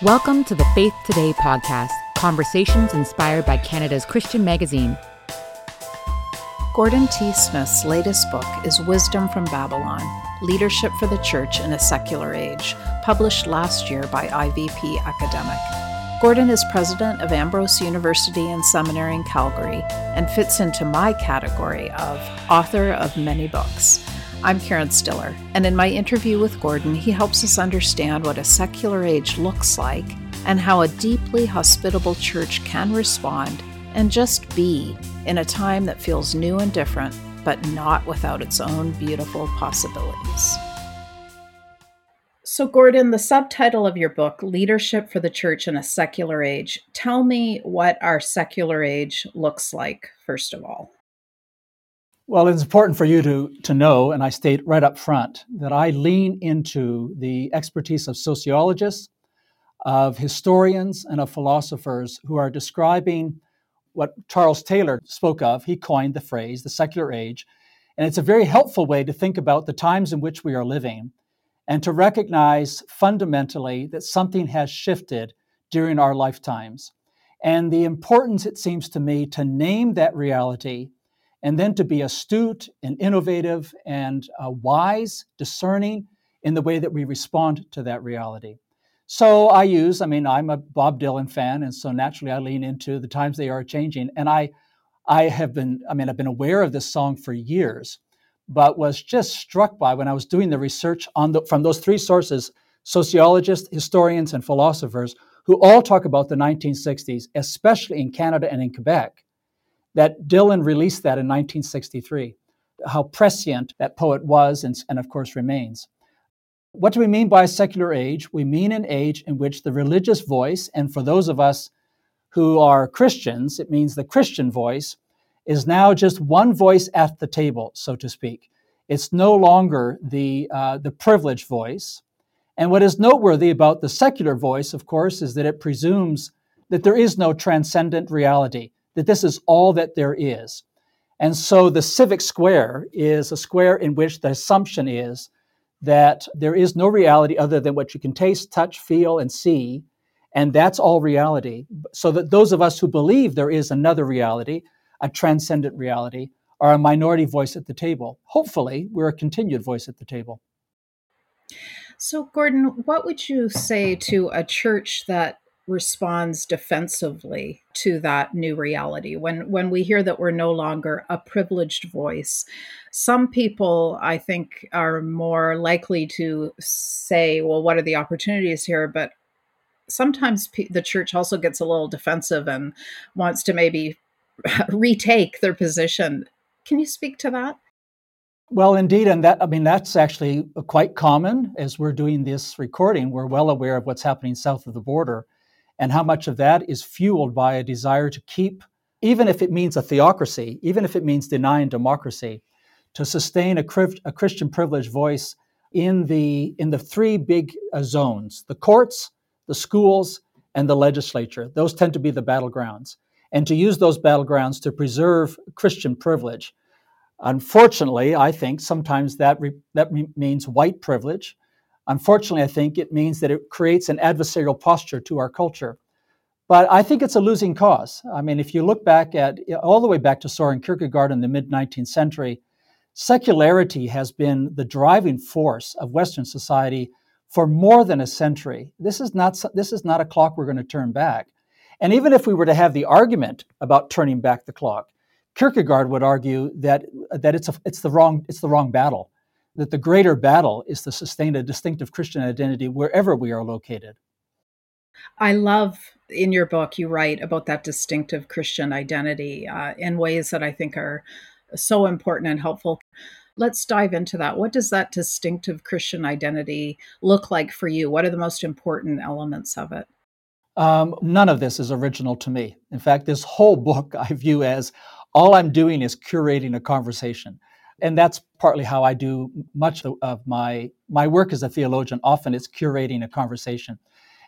Welcome to the Faith Today podcast, conversations inspired by Canada's Christian magazine. Gordon T. Smith's latest book is Wisdom from Babylon Leadership for the Church in a Secular Age, published last year by IVP Academic. Gordon is president of Ambrose University and Seminary in Calgary and fits into my category of author of many books. I'm Karen Stiller, and in my interview with Gordon, he helps us understand what a secular age looks like and how a deeply hospitable church can respond and just be in a time that feels new and different, but not without its own beautiful possibilities. So, Gordon, the subtitle of your book, Leadership for the Church in a Secular Age, tell me what our secular age looks like, first of all. Well, it's important for you to, to know, and I state right up front, that I lean into the expertise of sociologists, of historians, and of philosophers who are describing what Charles Taylor spoke of. He coined the phrase the secular age. And it's a very helpful way to think about the times in which we are living and to recognize fundamentally that something has shifted during our lifetimes. And the importance, it seems to me, to name that reality and then to be astute and innovative and uh, wise, discerning in the way that we respond to that reality. So I use, I mean, I'm a Bob Dylan fan, and so naturally I lean into the times they are changing. And I, I have been, I mean, I've been aware of this song for years, but was just struck by when I was doing the research on the, from those three sources, sociologists, historians, and philosophers, who all talk about the 1960s, especially in Canada and in Quebec that Dylan released that in 1963, how prescient that poet was and, and, of course remains. What do we mean by a secular age? We mean an age in which the religious voice, and for those of us who are Christians, it means the Christian voice, is now just one voice at the table, so to speak. It's no longer the, uh, the privileged voice. And what is noteworthy about the secular voice, of course, is that it presumes that there is no transcendent reality that this is all that there is. And so the civic square is a square in which the assumption is that there is no reality other than what you can taste, touch, feel, and see. And that's all reality. So that those of us who believe there is another reality, a transcendent reality, are a minority voice at the table. Hopefully, we're a continued voice at the table. So, Gordon, what would you say to a church that responds defensively to that new reality. When when we hear that we're no longer a privileged voice some people i think are more likely to say well what are the opportunities here? But sometimes the church also gets a little defensive and wants to maybe retake their position. Can you speak to that? Well, indeed, and that I mean that's actually quite common as we're doing this recording. We're well aware of what's happening south of the border, and how much of that is fueled by a desire to keep, even if it means a theocracy, even if it means denying democracy, to sustain a, a Christian privileged voice in the, in the three big uh, zones the courts, the schools, and the legislature. Those tend to be the battlegrounds. And to use those battlegrounds to preserve Christian privilege. Unfortunately, I think sometimes that, re- that re- means white privilege Unfortunately, I think it means that it creates an adversarial posture to our culture. But I think it's a losing cause. I mean, if you look back at all the way back to Soren Kierkegaard in the mid 19th century, secularity has been the driving force of Western society for more than a century. This is not, this is not a clock we're going to turn back. And even if we were to have the argument about turning back the clock, Kierkegaard would argue that, that it's, a, it's, the wrong, it's the wrong battle that the greater battle is to sustain a distinctive Christian identity wherever we are located. I love in your book, you write about that distinctive Christian identity uh, in ways that I think are so important and helpful. Let's dive into that. What does that distinctive Christian identity look like for you? What are the most important elements of it? Um, none of this is original to me. In fact, this whole book I view as all I'm doing is curating a conversation and that's partly how I do much of my my work as a theologian. Often it's curating a conversation,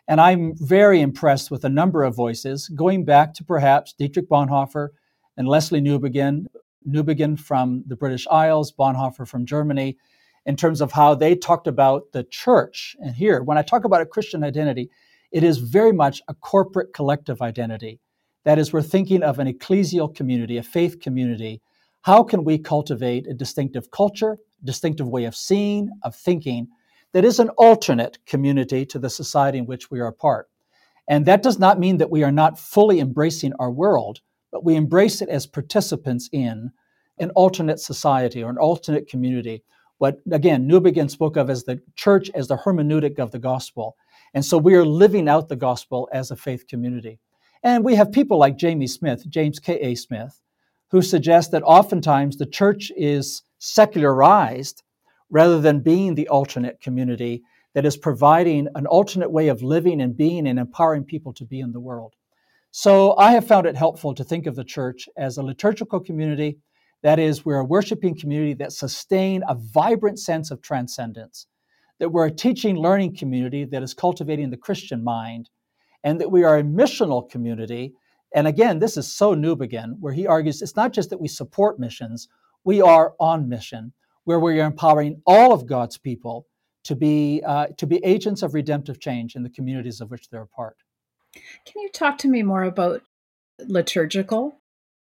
and I'm very impressed with a number of voices, going back to perhaps Dietrich Bonhoeffer and Lesslie Newbegin, Newbigin from the British Isles, Bonhoeffer from Germany, in terms of how they talked about the church. And here, when I talk about a Christian identity, It is very much a corporate collective identity. That is, we're thinking of an ecclesial community, a faith community. How can we cultivate a distinctive culture, distinctive way of seeing, of thinking, that is an alternate community to the society in which we are a part? And that does not mean that we are not fully embracing our world, but we embrace it as participants in an alternate society or an alternate community. What, again, Newbigin spoke of as the church as the hermeneutic of the gospel. And so we are living out the gospel as a faith community. And we have people like Jamie Smith, James K.A. Smith, who suggest that oftentimes the church is secularized rather than being the alternate community that is providing an alternate way of living and being and empowering people to be in the world. So I have found it helpful to think of the church as a liturgical community. That is, we're a worshiping community that sustain a vibrant sense of transcendence, that we're a teaching learning community that is cultivating the Christian mind, and that we are a missional community. And again, this is so Newbigin, where he argues it's not just that we support missions, we are on mission, where we are empowering all of God's people to be, uh, to be agents of redemptive change in the communities of which they're a part. Can you talk to me more about liturgical?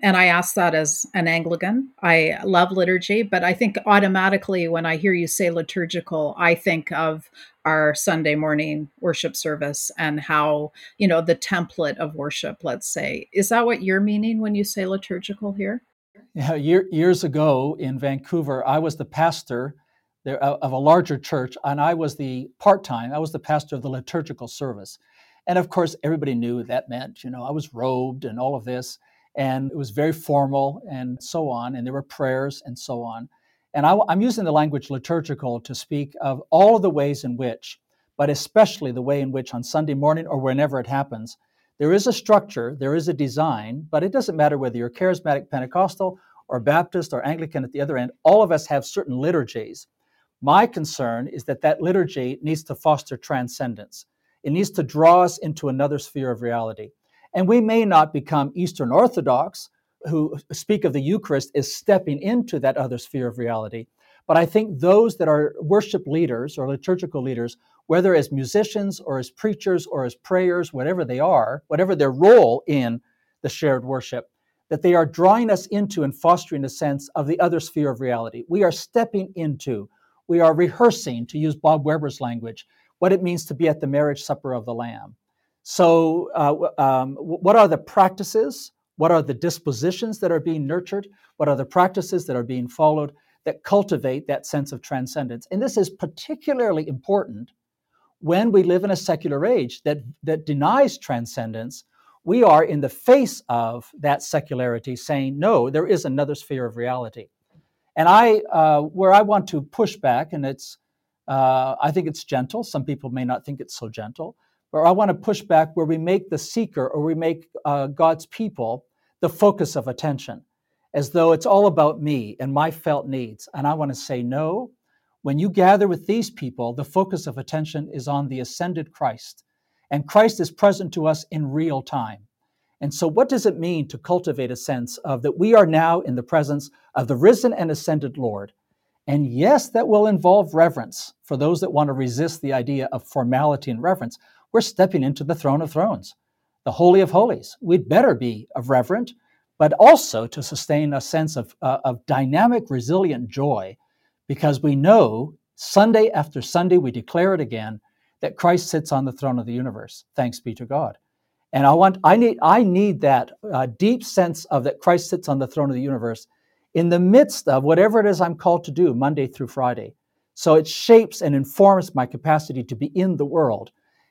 And I ask that as an Anglican. I love liturgy, but I think automatically when I hear you say liturgical, I think of our Sunday morning worship service and how, you know, the template of worship, let's say. Is that what you're meaning when you say liturgical here? Yeah, year, years ago in Vancouver, I was the pastor there, uh, of a larger church, and I was the part time, I was the pastor of the liturgical service. And of course, everybody knew what that meant, you know, I was robed and all of this, and it was very formal and so on, and there were prayers and so on. And I, I'm using the language liturgical to speak of all of the ways in which, but especially the way in which on Sunday morning or whenever it happens, there is a structure, there is a design, but it doesn't matter whether you're charismatic Pentecostal or Baptist or Anglican at the other end, all of us have certain liturgies. My concern is that that liturgy needs to foster transcendence. It needs to draw us into another sphere of reality. And we may not become Eastern Orthodox, who speak of the Eucharist as stepping into that other sphere of reality. But I think those that are worship leaders or liturgical leaders, whether as musicians or as preachers or as prayers, whatever they are, whatever their role in the shared worship, that they are drawing us into and fostering a sense of the other sphere of reality. We are stepping into, we are rehearsing, to use Bob Webber's language, what it means to be at the marriage supper of the Lamb. So, uh, um, what are the practices? What are the dispositions that are being nurtured? What are the practices that are being followed that cultivate that sense of transcendence? And this is particularly important when we live in a secular age that, that denies transcendence. We are in the face of that secularity saying, no, there is another sphere of reality. And I, uh, where I want to push back, and it's uh, I think it's gentle. Some people may not think it's so gentle. But I want to push back where we make the seeker or we make uh, God's people the focus of attention, as though it's all about me and my felt needs. And I want to say, no, when you gather with these people, the focus of attention is on the ascended Christ. And Christ is present to us in real time. And so, what does it mean to cultivate a sense of that we are now in the presence of the risen and ascended Lord? And yes, that will involve reverence for those that want to resist the idea of formality and reverence. We're stepping into the throne of thrones, the Holy of Holies. We'd better be reverent, but also to sustain a sense of, uh, of dynamic, resilient joy, because we know Sunday after Sunday, we declare it again that Christ sits on the throne of the universe. Thanks be to God. And I want, I need, I need that uh, deep sense of that Christ sits on the throne of the universe in the midst of whatever it is I'm called to do Monday through Friday. So it shapes and informs my capacity to be in the world.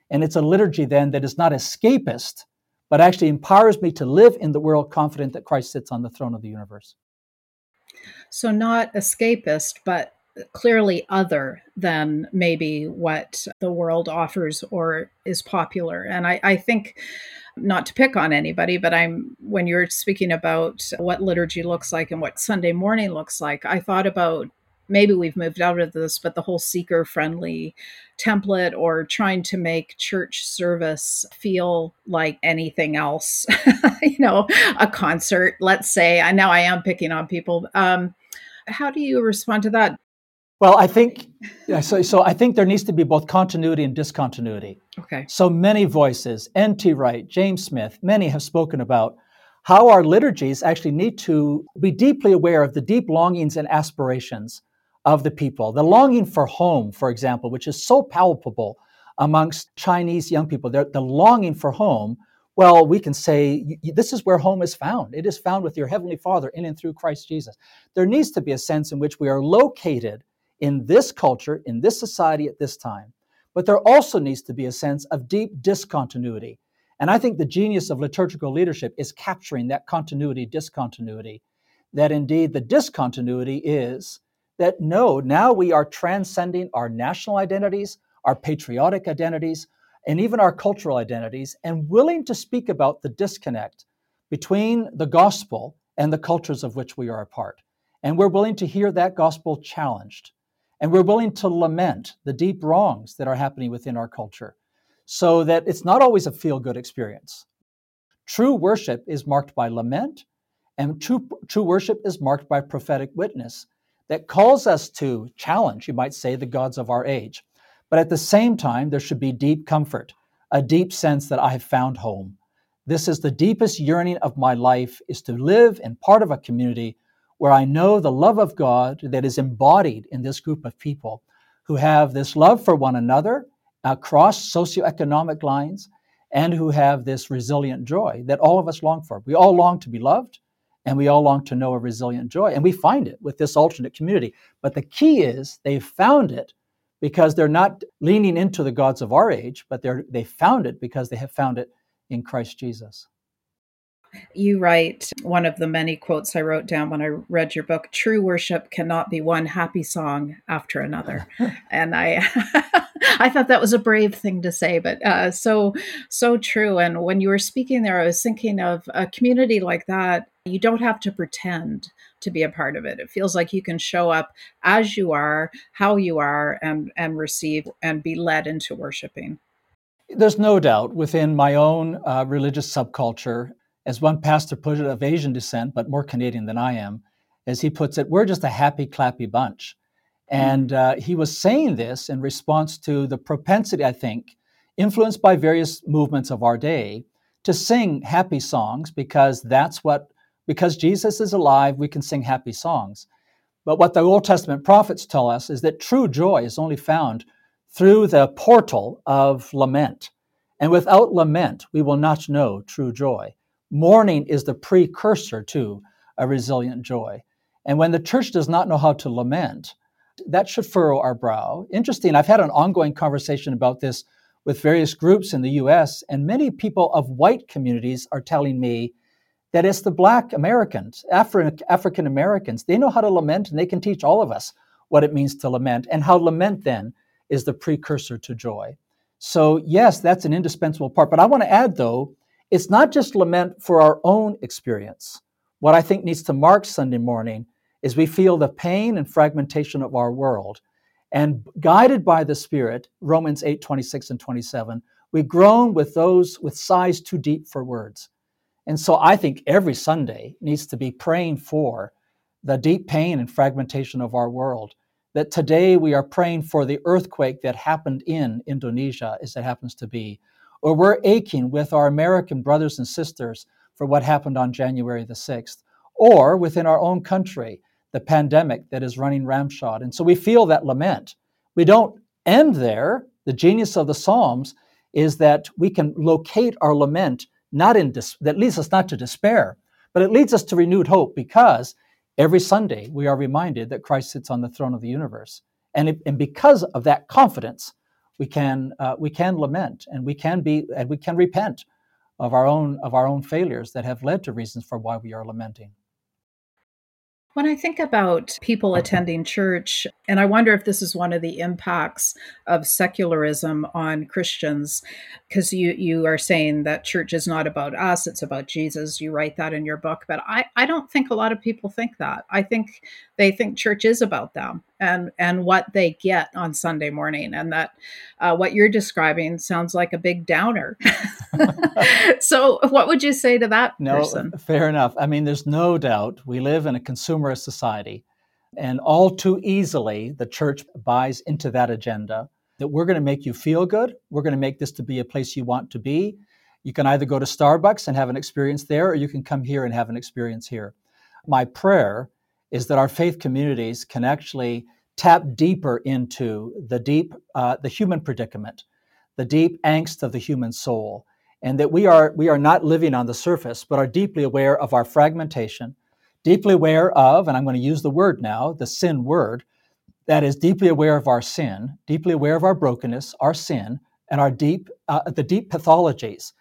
And it's a liturgy then that is not escapist, but actually empowers me to live in the world confident that Christ sits on the throne of the universe. So, not escapist, but clearly other than maybe what the world offers or is popular. And I, I think not to pick on anybody, but I'm when you're speaking about what liturgy looks like and what Sunday morning looks like, I thought about maybe we've moved out of this, but the whole seeker friendly template or trying to make church service feel like anything else, you know, a concert, let's say. I know I am picking on people. Um, how do you respond to that? Well, I think yeah, so. So I think there needs to be both continuity and discontinuity. Okay. So many voices, N.T. Wright, James Smith, many have spoken about how our liturgies actually need to be deeply aware of the deep longings and aspirations of the people. The longing for home, for example, which is so palpable amongst Chinese young people, the longing for home. Well, we can say this is where home is found. It is found with your Heavenly Father in and through Christ Jesus. There needs to be a sense in which we are located in this culture, in this society at this time. But there also needs to be a sense of deep discontinuity. And I think the genius of liturgical leadership is capturing that continuity, discontinuity. That indeed the discontinuity is that no, now we are transcending our national identities, our patriotic identities, and even our cultural identities, and willing to speak about the disconnect between the gospel and the cultures of which we are a part. And we're willing to hear that gospel challenged. And we're willing to lament the deep wrongs that are happening within our culture so that it's not always a feel good experience. True worship is marked by lament, and true, true worship is marked by prophetic witness that calls us to challenge, you might say, the gods of our age. But at the same time, there should be deep comfort, a deep sense that I have found home. This is the deepest yearning of my life is to live in part of a community where I know the love of God that is embodied in this group of people who have this love for one another across socioeconomic lines and who have this resilient joy that all of us long for. We all long to be loved and we all long to know a resilient joy. And we find it with this alternate community. But the key is they've found it because they're not leaning into the gods of our age, but they're, they found it because they have found it in Christ Jesus. You write one of the many quotes I wrote down when I read your book true worship cannot be one happy song after another. and I I thought that was a brave thing to say, but uh, so so true. And when you were speaking there, I was thinking of a community like that. You don't have to pretend to be a part of it. It feels like you can show up as you are, how you are, and and receive and be led into worshiping. There's no doubt within my own uh, religious subculture as one pastor put it, of Asian descent, but more Canadian than I am, as he puts it, we're just a happy, clappy bunch. And uh, he was saying this in response to the propensity, I think, influenced by various movements of our day, to sing happy songs because that's what, because Jesus is alive, we can sing happy songs. But what the Old Testament prophets tell us is that true joy is only found through the portal of lament. And without lament, we will not know true joy. Mourning is the precursor to a resilient joy. And when the church does not know how to lament, that should furrow our brow. Interesting, I've had an ongoing conversation about this with various groups in the US, and many people of white communities are telling me that it's the Black Americans, Afri- African Americans. They know how to lament, and they can teach all of us what it means to lament, and how lament then is the precursor to joy. So, yes, that's an indispensable part. But I want to add, though, it's not just lament for our own experience. What I think needs to mark Sunday morning is we feel the pain and fragmentation of our world. And guided by the Spirit, Romans 8 26 and 27, we groan with those with sighs too deep for words. And so I think every Sunday needs to be praying for the deep pain and fragmentation of our world. That today we are praying for the earthquake that happened in Indonesia, as it happens to be, or we're aching with our American brothers and sisters for what happened on January the 6th, or within our own country, the pandemic that is running ramshot. And so we feel that lament. We don't end there. The genius of the Psalms is that we can locate our lament not in dis- that leads us not to despair, but it leads us to renewed hope because every Sunday we are reminded that Christ sits on the throne of the universe. And, it, and because of that confidence, we can uh, we can lament and we can be and we can repent of our own of our own failures that have led to reasons for why we are lamenting. When I think about people mm-hmm. attending church, and I wonder if this is one of the impacts of secularism on Christians, because you, you are saying that church is not about us, it's about Jesus. You write that in your book. But I, I don't think a lot of people think that. I think they think church is about them and, and what they get on Sunday morning. And that uh, what you're describing sounds like a big downer. so, what would you say to that no, person? Fair enough. I mean, there's no doubt we live in a consumerist society And all too easily, the church buys into that agenda that we're going to make you feel good. We're going to make this to be a place you want to be. You can either go to Starbucks and have an experience there, or you can come here and have an experience here. My prayer is that our faith communities can actually tap deeper into the deep, uh, the human predicament, the deep angst of the human soul, and that we are we are not living on the surface, but are deeply aware of our fragmentation, deeply aware of, and I'm going to use the word now, the sin word, that is deeply aware of our sin, deeply aware of our brokenness, our sin, and our deep, uh, the deep pathologies.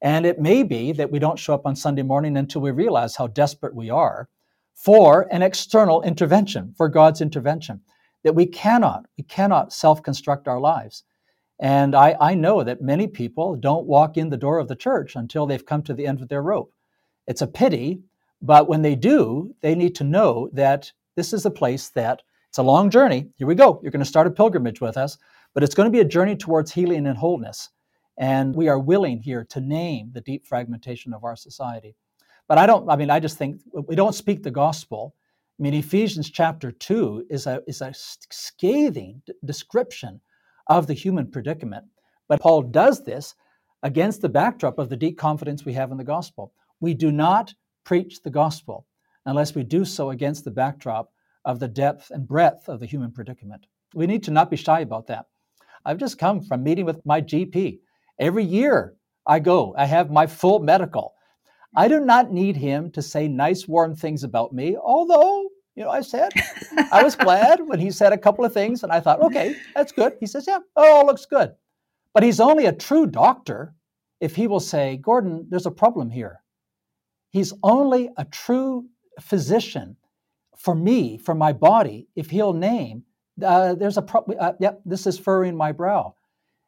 And it may be that we don't show up on Sunday morning until we realize how desperate we are for an external intervention, for God's intervention, that we cannot, we cannot self-construct our lives. And I, I know that many people don't walk in the door of the church until they've come to the end of their rope. It's a pity, but when they do, they need to know that this is a place that it's a long journey. Here we go. You're going to start a pilgrimage with us, but it's going to be a journey towards healing and wholeness. And we are willing here to name the deep fragmentation of our society. But I don't, I mean, I just think we don't speak the gospel. I mean, Ephesians chapter 2 is a, is a scathing description of the human predicament. But Paul does this against the backdrop of the deep confidence we have in the gospel. We do not preach the gospel unless we do so against the backdrop of the depth and breadth of the human predicament. We need to not be shy about that. I've just come from meeting with my GP. Every year I go, I have my full medical. I do not need him to say nice, warm things about me, although, you know, I said, I was glad when he said a couple of things and I thought, okay, that's good. He says, yeah, oh, looks good. But he's only a true doctor if he will say, Gordon, there's a problem here. He's only a true physician for me, for my body, if he'll name, uh, there's a problem, uh, yep, this is furrowing my brow.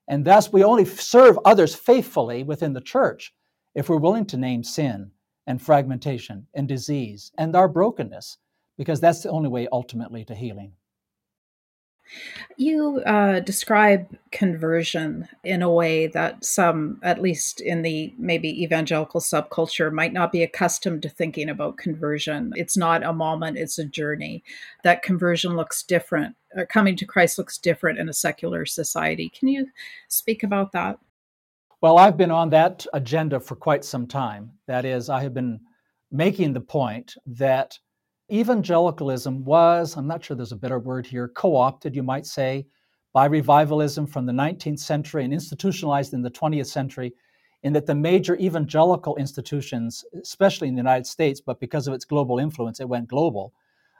And thus, we only serve others faithfully within the church if we're willing to name sin and fragmentation and disease and our brokenness, because that's the only way ultimately to healing. You uh, describe conversion in a way that some, at least in the maybe evangelical subculture, might not be accustomed to thinking about conversion. It's not a moment, it's a journey. That conversion looks different, coming to Christ looks different in a secular society. Can you speak about that? Well, I've been on that agenda for quite some time. That is, I have been making the point that evangelicalism was, I'm not sure there's a better word here, co opted, you might say, by revivalism from the 19th century and institutionalized in the 20th century, in that the major evangelical institutions, especially in the United States, but because of its global influence, it went global,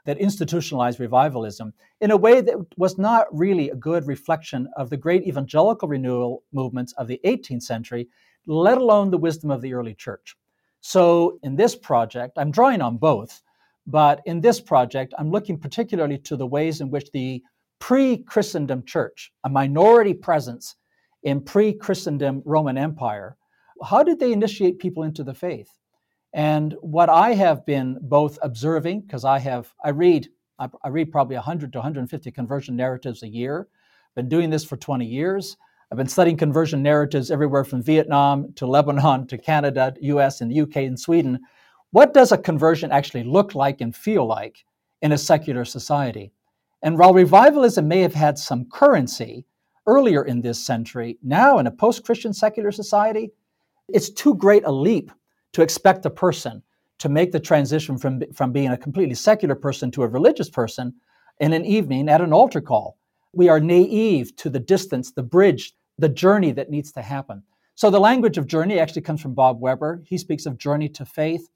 that institutionalized revivalism in a way that was not really a good reflection of the great evangelical renewal movements of the 18th century, let alone the wisdom of the early church. So, in this project, I'm drawing on both but in this project, I'm looking particularly to the ways in which the pre Christendom church, a minority presence in pre Christendom Roman Empire, how did they initiate people into the faith? And what I have been both observing, because I have, I read, I read probably 100 to 150 conversion narratives a year. I've Been doing this for 20 years. I've been studying conversion narratives everywhere from Vietnam to Lebanon to Canada, US, and the UK and Sweden what does a conversion actually look like and feel like in a secular society? And while revivalism may have had some currency earlier in this century, now in a post Christian secular society, it's too great a leap to expect a person to make the transition from, from being a completely secular person to a religious person in an evening at an altar call. We are naive to the distance, the bridge, the journey that needs to happen. So the language of journey actually comes from Bob Webber. He speaks of journey to faith.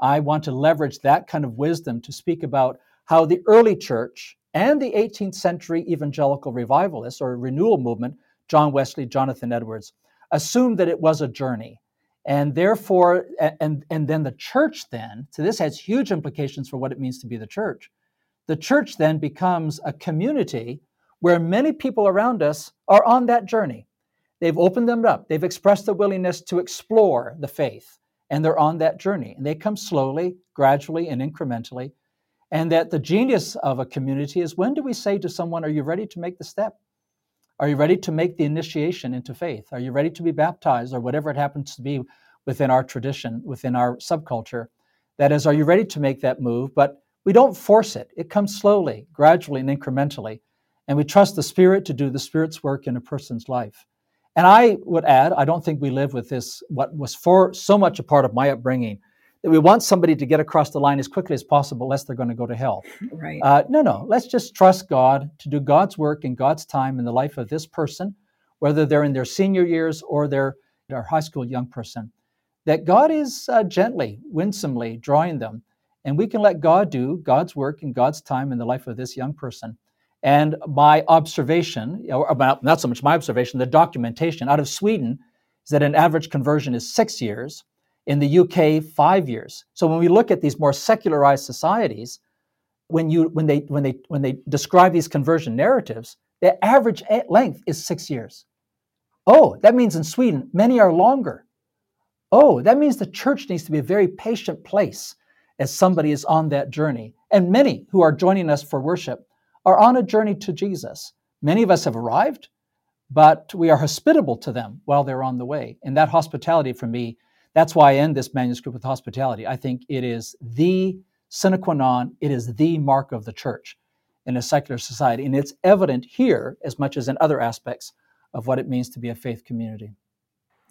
I want to leverage that kind of wisdom to speak about how the early church and the 18th century evangelical revivalists or renewal movement, John Wesley, Jonathan Edwards, assumed that it was a journey. And therefore, and, and then the church then, so this has huge implications for what it means to be the church. The church then becomes a community where many people around us are on that journey. They've opened them up, they've expressed the willingness to explore the faith and they're on that journey. And they come slowly, gradually, and incrementally. And that the genius of a community is when do we say to someone, Are you ready to make the step? Are you ready to make the initiation into faith? Are you ready to be baptized or whatever it happens to be within our tradition, within our subculture? That is, are you ready to make that move? But We don't force it, it comes slowly, gradually, and incrementally. And we trust the Spirit to do the Spirit's work in a person's life. And I would add, I don't think we live with this, what was for so much a part of my upbringing, that we want somebody to get across the line as quickly as possible, lest they're going to go to hell. Right. Uh, no, no. Let's just trust God to do God's work in God's time in the life of this person, whether they're in their senior years or they're a high school young person. That God is uh, gently, winsomely drawing them, and we can let God do God's work in God's time in the life of this young person. And my observation, or not so much my observation, the documentation out of Sweden is that an average conversion is six years. In the UK, five years. So when we look at these more secularized societies, when you when they when they when they describe these conversion narratives, the average length is six years. Oh, that means in Sweden many are longer. Oh, that means the church needs to be a very patient place as somebody is on that journey. And many who are joining us for worship are on a journey to Jesus. Many of us have arrived, but we are hospitable to them while they're on the way. And that hospitality for me, that's why I end this manuscript with hospitality. I think it is the sine qua non, it is the mark of the church in a secular society. And it's evident here as much as in other aspects of what it means to be a faith community.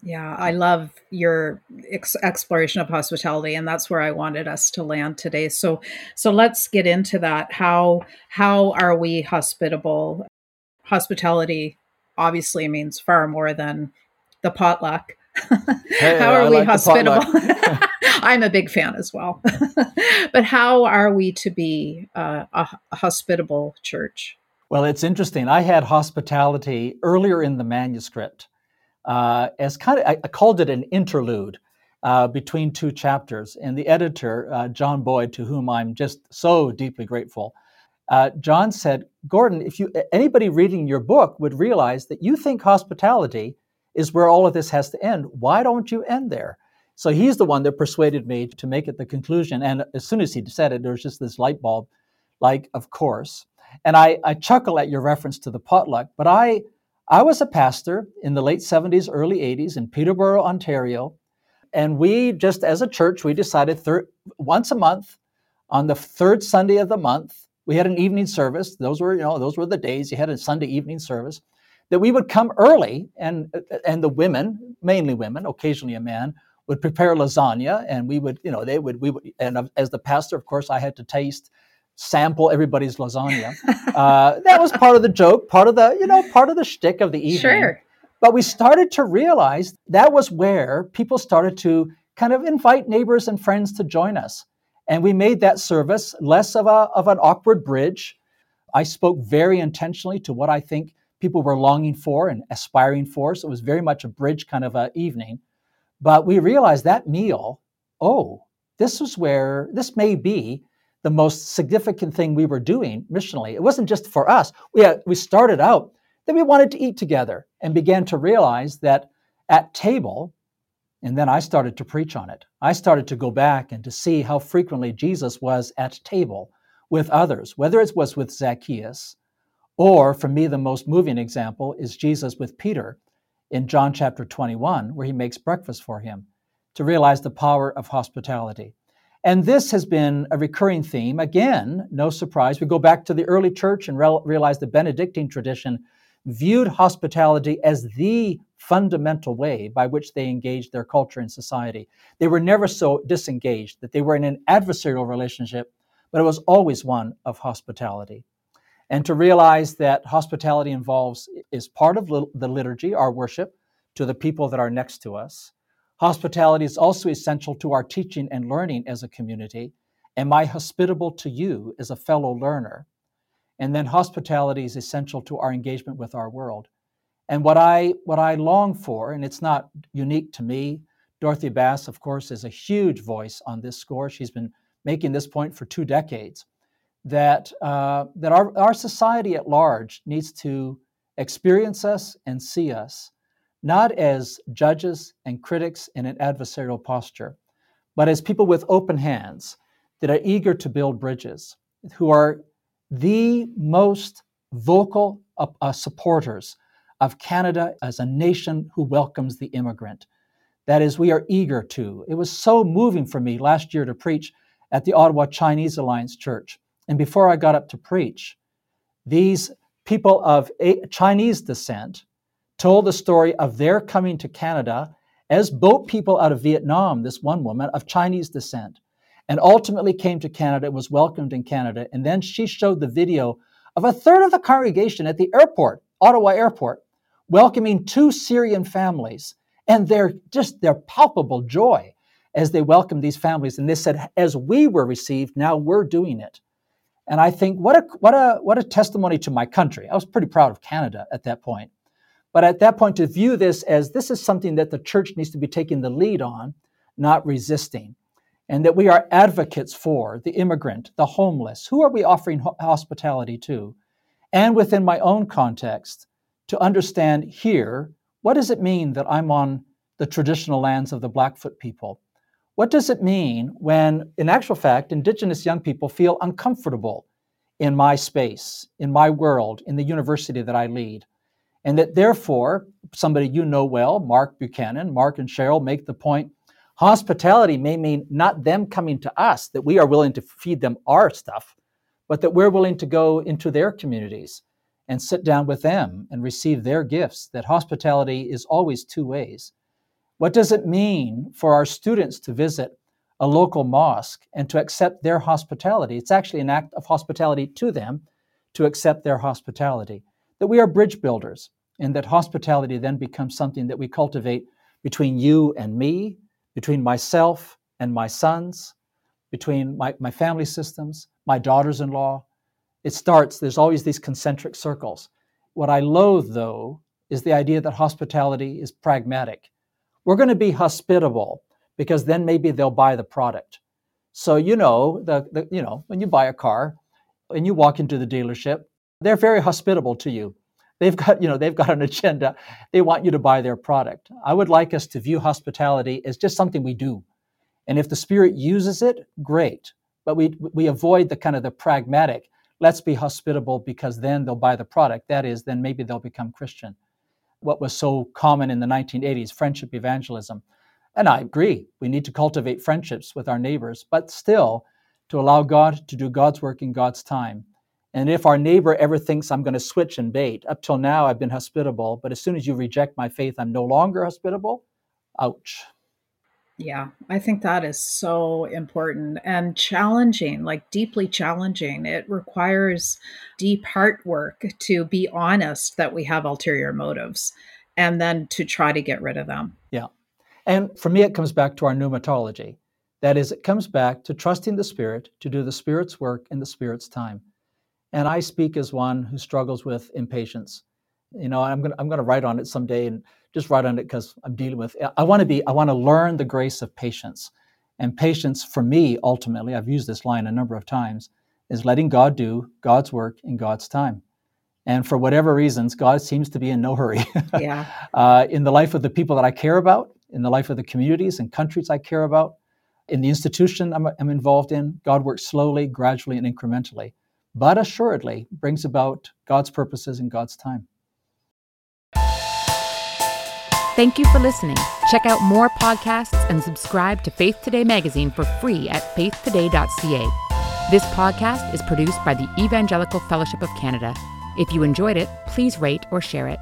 Yeah, I love your ex- exploration of hospitality, and that's where I wanted us to land today. So, so let's get into that. How how are we hospitable? Hospitality obviously means far more than the potluck. Hey, how are I we like hospitable? I'm a big fan as well. but how are we to be uh, a, a hospitable church? Well, it's interesting. I had hospitality earlier in the manuscript uh, as kind of, I, I, called it an interlude uh, between two chapters. And the editor, uh, John Boyd, to whom I'm just so deeply grateful, uh, John said, Gordon, if you anybody reading your book would realize that you think hospitality is where all of this has to end. Why don't you end there? So he's the one that persuaded me to make it the conclusion. And as soon as he said it, there was just this light bulb, like, of course. And I, I chuckle at your reference to the potluck, but I I was a pastor in the late 70s, early 80s in Peterborough, Ontario. And we just, as a church, we decided thir- once a month on the third Sunday of the month, we had an evening service. Those were, you know, those were the days you had a Sunday evening service. That we would come early, and and the women, mainly women, occasionally a man, would prepare lasagna, and we would, you know, they would, we would, and as the pastor, of course, I had to taste sample everybody's lasagna. Uh, that was part of the joke, part of the, you know, part of the shtick of the evening. Sure. But we started to realize that was where people started to kind of invite neighbors and friends to join us. And we made that service less of, a, of an awkward bridge. I spoke very intentionally to what I think people were longing for and aspiring for. So it was very much a bridge kind of an evening. But we realized that meal, oh, this was where, this may be the most significant thing we were doing missionally. It wasn't just for us. We, had, we started out that we wanted to eat together and began to realize that at table, and then I started to preach on it. I started to go back and to see how frequently Jesus was at table with others, whether it was with Zacchaeus, or for me, the most moving example is Jesus with Peter in John chapter 21, where he makes breakfast for him to realize the power of hospitality. And this has been a recurring theme. Again, no surprise. We go back to the early church and re- realize the Benedictine tradition viewed hospitality as the fundamental way by which they engaged their culture and society. They were never so disengaged that they were in an adversarial relationship, but it was always one of hospitality. And to realize that hospitality involves is part of the liturgy, our worship to the people that are next to us. Hospitality is also essential to our teaching and learning as a community. Am I hospitable to you as a fellow learner? And then hospitality is essential to our engagement with our world. And what I what I long for, and it's not unique to me, Dorothy Bass, of course, is a huge voice on this score. She's been making this point for two decades that uh, that our, our society at large needs to experience us and see us not as judges and critics in an adversarial posture, but as people with open hands that are eager to build bridges, who are the most vocal uh, supporters of Canada as a nation who welcomes the immigrant. That is, we are eager to. It was so moving for me last year to preach at the Ottawa Chinese Alliance Church. And before I got up to preach, these people of Chinese descent told the story of their coming to Canada as boat people out of Vietnam, this one woman of Chinese descent, and ultimately came to Canada was welcomed in Canada. And then she showed the video of a third of the congregation at the airport, Ottawa Airport, welcoming two Syrian families and their just their palpable joy as they welcomed these families. And they said, as we were received, now we're doing it. And I think what a what a what a testimony to my country. I was pretty proud of Canada at that point. But at that point, to view this as this is something that the church needs to be taking the lead on, not resisting, and that we are advocates for the immigrant, the homeless. Who are we offering hospitality to? And within my own context, to understand here, what does it mean that I'm on the traditional lands of the Blackfoot people? What does it mean when, in actual fact, Indigenous young people feel uncomfortable in my space, in my world, in the university that I lead? And that therefore, somebody you know well, Mark Buchanan, Mark and Cheryl make the point hospitality may mean not them coming to us, that we are willing to feed them our stuff, but that we're willing to go into their communities and sit down with them and receive their gifts, that hospitality is always two ways. What does it mean for our students to visit a local mosque and to accept their hospitality? It's actually an act of hospitality to them to accept their hospitality. That we are bridge builders, and that hospitality then becomes something that we cultivate between you and me, between myself and my sons, between my, my family systems, my daughters in law. It starts, there's always these concentric circles. What I loathe, though, is the idea that hospitality is pragmatic. We're going to be hospitable because then maybe they'll buy the product. So, you know, the, the, you know, when you buy a car and you walk into the dealership, they're very hospitable to you. They've got, you know, they've got an agenda. They want you to buy their product. I would like us to view hospitality as just something we do. And if the Spirit uses it, great. But we we avoid the kind of the pragmatic, let's be hospitable because then they'll buy the product. That is, then maybe they'll become Christian. What was so common in the 1980s, friendship evangelism. And I agree, we need to cultivate friendships with our neighbors, but still to allow God to do God's work in God's time and if our neighbor ever thinks I'm going to switch and bait, up till now I've been hospitable, but as soon as you reject my faith, I'm no longer hospitable, ouch. Yeah, I think that is so important and challenging, like deeply challenging. It requires deep heart work to be honest that we have ulterior motives and then to try to get rid of them. Yeah. And for me, it comes back to our pneumatology. That is, it comes back to trusting the Spirit to do the Spirit's work in the Spirit's time. And I speak as one who struggles with impatience. You know, I'm gonna I'm gonna write on it someday and just write on it because I'm dealing with. I want to be. I want to learn the grace of patience, and patience for me ultimately. I've used this line a number of times. Is letting God do God's work in God's time. And for whatever reasons, God seems to be in no hurry. Yeah. uh, in the life of the people that I care about, in the life of the communities and countries I care about, in the institution I'm, I'm involved in, God works slowly, gradually, and incrementally but assuredly brings about God's purposes in God's time. Thank you for listening. Check out more podcasts and subscribe to Faith Today magazine for free at faithtoday.ca. This podcast is produced by the Evangelical Fellowship of Canada. If you enjoyed it, please rate or share it.